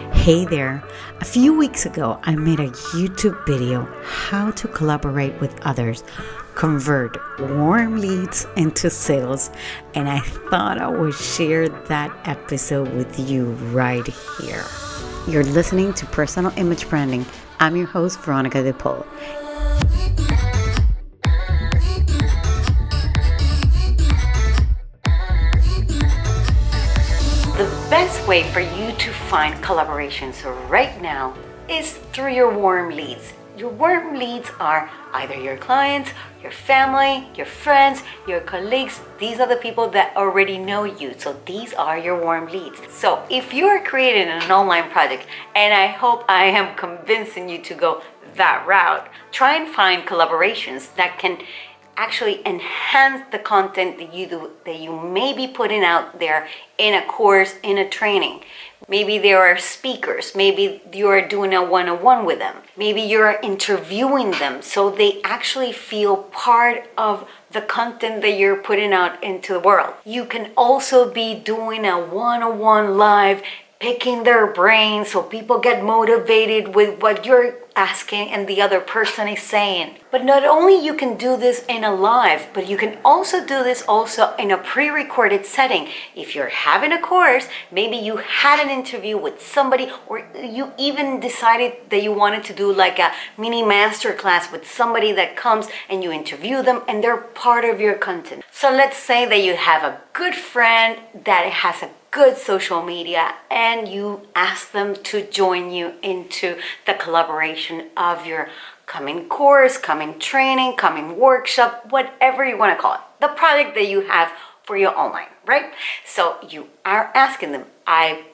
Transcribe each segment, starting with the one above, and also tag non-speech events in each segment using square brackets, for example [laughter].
Hey there. A few weeks ago, I made a YouTube video how to collaborate with others, convert warm leads into sales, and I thought I would share that episode with you right here. You're listening to Personal Image Branding. I'm your host, Veronica DePaul. Best way for you to find collaborations right now is through your warm leads. Your warm leads are either your clients, your family, your friends, your colleagues. These are the people that already know you. So these are your warm leads. So if you are creating an online project, and I hope I am convincing you to go that route, try and find collaborations that can actually enhance the content that you do that you may be putting out there in a course in a training. Maybe there are speakers. Maybe you're doing a one-on-one with them. Maybe you're interviewing them so they actually feel part of the content that you're putting out into the world. You can also be doing a one-on-one live picking their brains so people get motivated with what you're asking and the other person is saying. But not only you can do this in a live, but you can also do this also in a pre-recorded setting. If you're having a course, maybe you had an interview with somebody or you even decided that you wanted to do like a mini master class with somebody that comes and you interview them and they're part of your content. So let's say that you have a good friend that has a good social media and you ask them to join you into the collaboration of your coming course, coming training, coming workshop, whatever you want to call it. The product that you have for your online, right? So you are asking them, I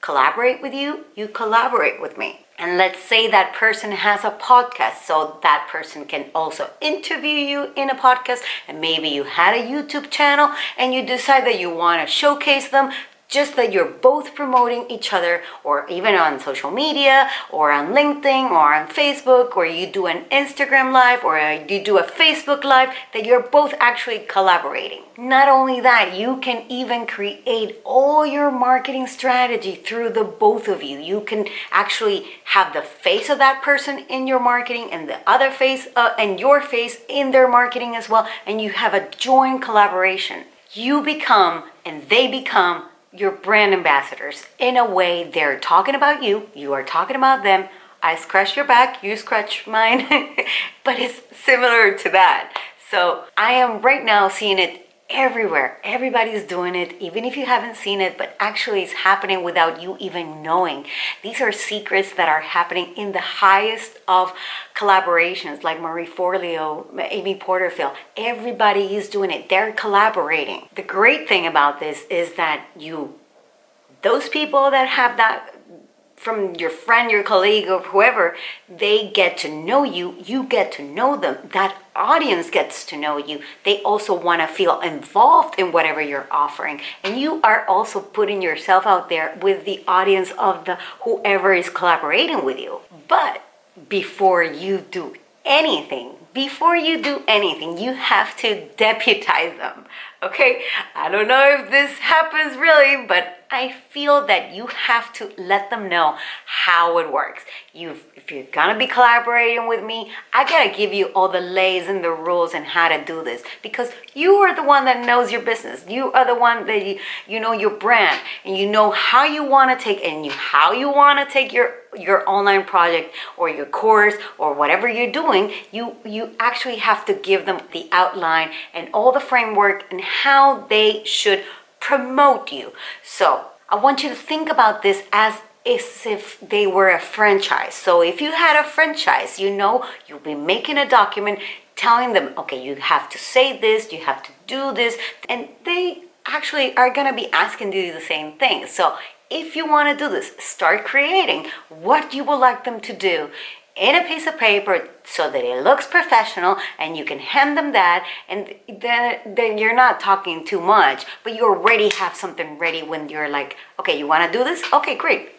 collaborate with you, you collaborate with me. And let's say that person has a podcast, so that person can also interview you in a podcast. And maybe you had a YouTube channel and you decide that you want to showcase them just that you're both promoting each other or even on social media or on LinkedIn or on Facebook or you do an Instagram live or you do a Facebook live that you're both actually collaborating. Not only that, you can even create all your marketing strategy through the both of you. You can actually have the face of that person in your marketing and the other face uh, and your face in their marketing as well and you have a joint collaboration. You become and they become your brand ambassadors. In a way, they're talking about you, you are talking about them. I scratch your back, you scratch mine, [laughs] but it's similar to that. So I am right now seeing it everywhere. Everybody's doing it, even if you haven't seen it, but actually it's happening without you even knowing. These are secrets that are happening in the highest of collaborations, like Marie Forleo, Amy Porterfield. Everybody is doing it. They're collaborating. The great thing about this is that you, those people that have that from your friend, your colleague, or whoever, they get to know you, you get to know them. That audience gets to know you. They also want to feel involved in whatever you're offering. And you are also putting yourself out there with the audience of the whoever is collaborating with you. But before you do anything, before you do anything, you have to deputize them. Okay? I don't know if this happens really, but I feel that you have to let them know how it works. You, if you're gonna be collaborating with me, I gotta give you all the lays and the rules and how to do this because you are the one that knows your business. You are the one that you, you know your brand and you know how you want to take and you how you want to take your your online project or your course or whatever you're doing. You you actually have to give them the outline and all the framework and how they should promote you. So I want you to think about this as as if they were a franchise. So if you had a franchise, you know you'll be making a document telling them, okay, you have to say this, you have to do this, and they actually are going to be asking you the same thing. So if you want to do this, start creating what you would like them to do in a piece of paper so that it looks professional and you can hand them that. And then then you're not talking too much but you already have something ready when you're like okay you want to do this? Okay great.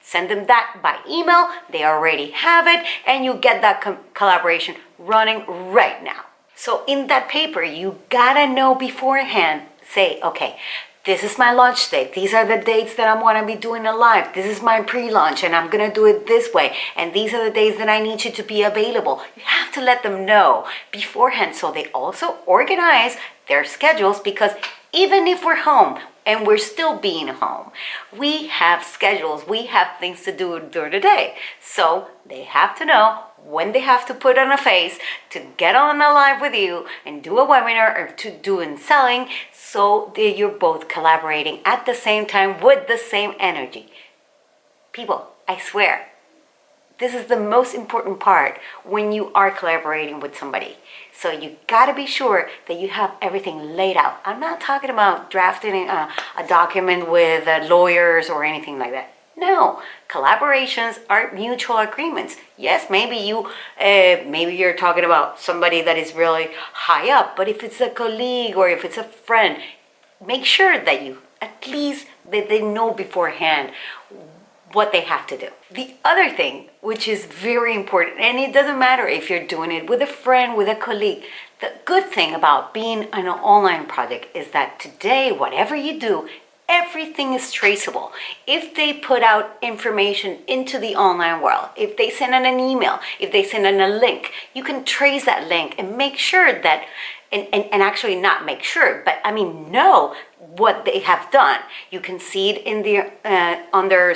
Send them that by email. They already have it and you get that co- collaboration running right now. So in that paper you gotta know beforehand say okay this is my launch date. These are the dates that I'm going to be doing a live. This is my pre launch, and I'm going to do it this way. And these are the days that I need you to be available. You have to let them know beforehand so they also organize their schedules because even if we're home, and we're still being home. We have schedules, we have things to do during the day. So they have to know when they have to put on a face to get on a live with you and do a webinar or to do in selling so you're both collaborating at the same time with the same energy. People, I swear, this is the most important part when you are collaborating with somebody. So you got to be sure that you have everything laid out. I'm not talking about drafting a, a document with uh, lawyers or anything like that. No, collaborations are mutual agreements. Yes, maybe you, uh, maybe you're talking about somebody that is really high up, but if it's a colleague or if it's a friend, make sure that you at least that they know beforehand what they have to do. The other thing, which is very important, and it doesn't matter if you're doing it with a friend, with a colleague, the good thing about being an online project is that today, whatever you do, everything is traceable. If they put out information into the online world, if they send in an email, if they send in a link, you can trace that link and make sure that, and, and, and actually not make sure, but I mean, know what they have done. You can see it in their, uh, on their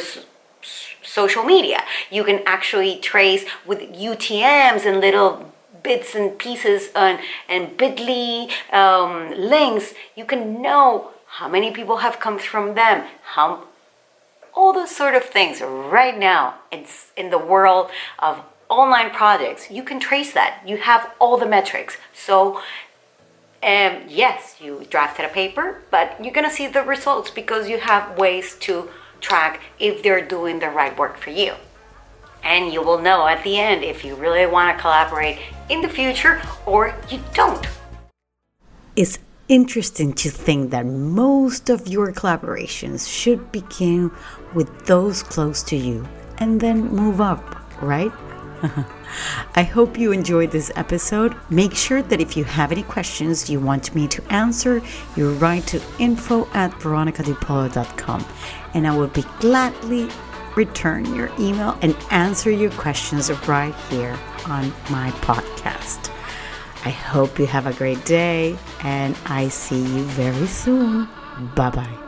social media. You can actually trace with UTMs and little bits and pieces and, and bit.ly um, links, you can know how many people have come from them, how all those sort of things right now it's in the world of online projects. You can trace that. You have all the metrics. So um, yes you drafted a paper but you're to see the results because you have ways to track if they're doing the right work for you. And you will know at the end if you really want to collaborate in the future or you don't. It's interesting to think that most of your collaborations should begin with those close to you and then move up, right? [laughs] I hope you enjoyed this episode. Make sure that if you have any questions you want me to answer, you write to info at veronicadipolo.com and I will be gladly return your email and answer your questions right here on my podcast. I hope you have a great day and I see you very soon. Bye bye.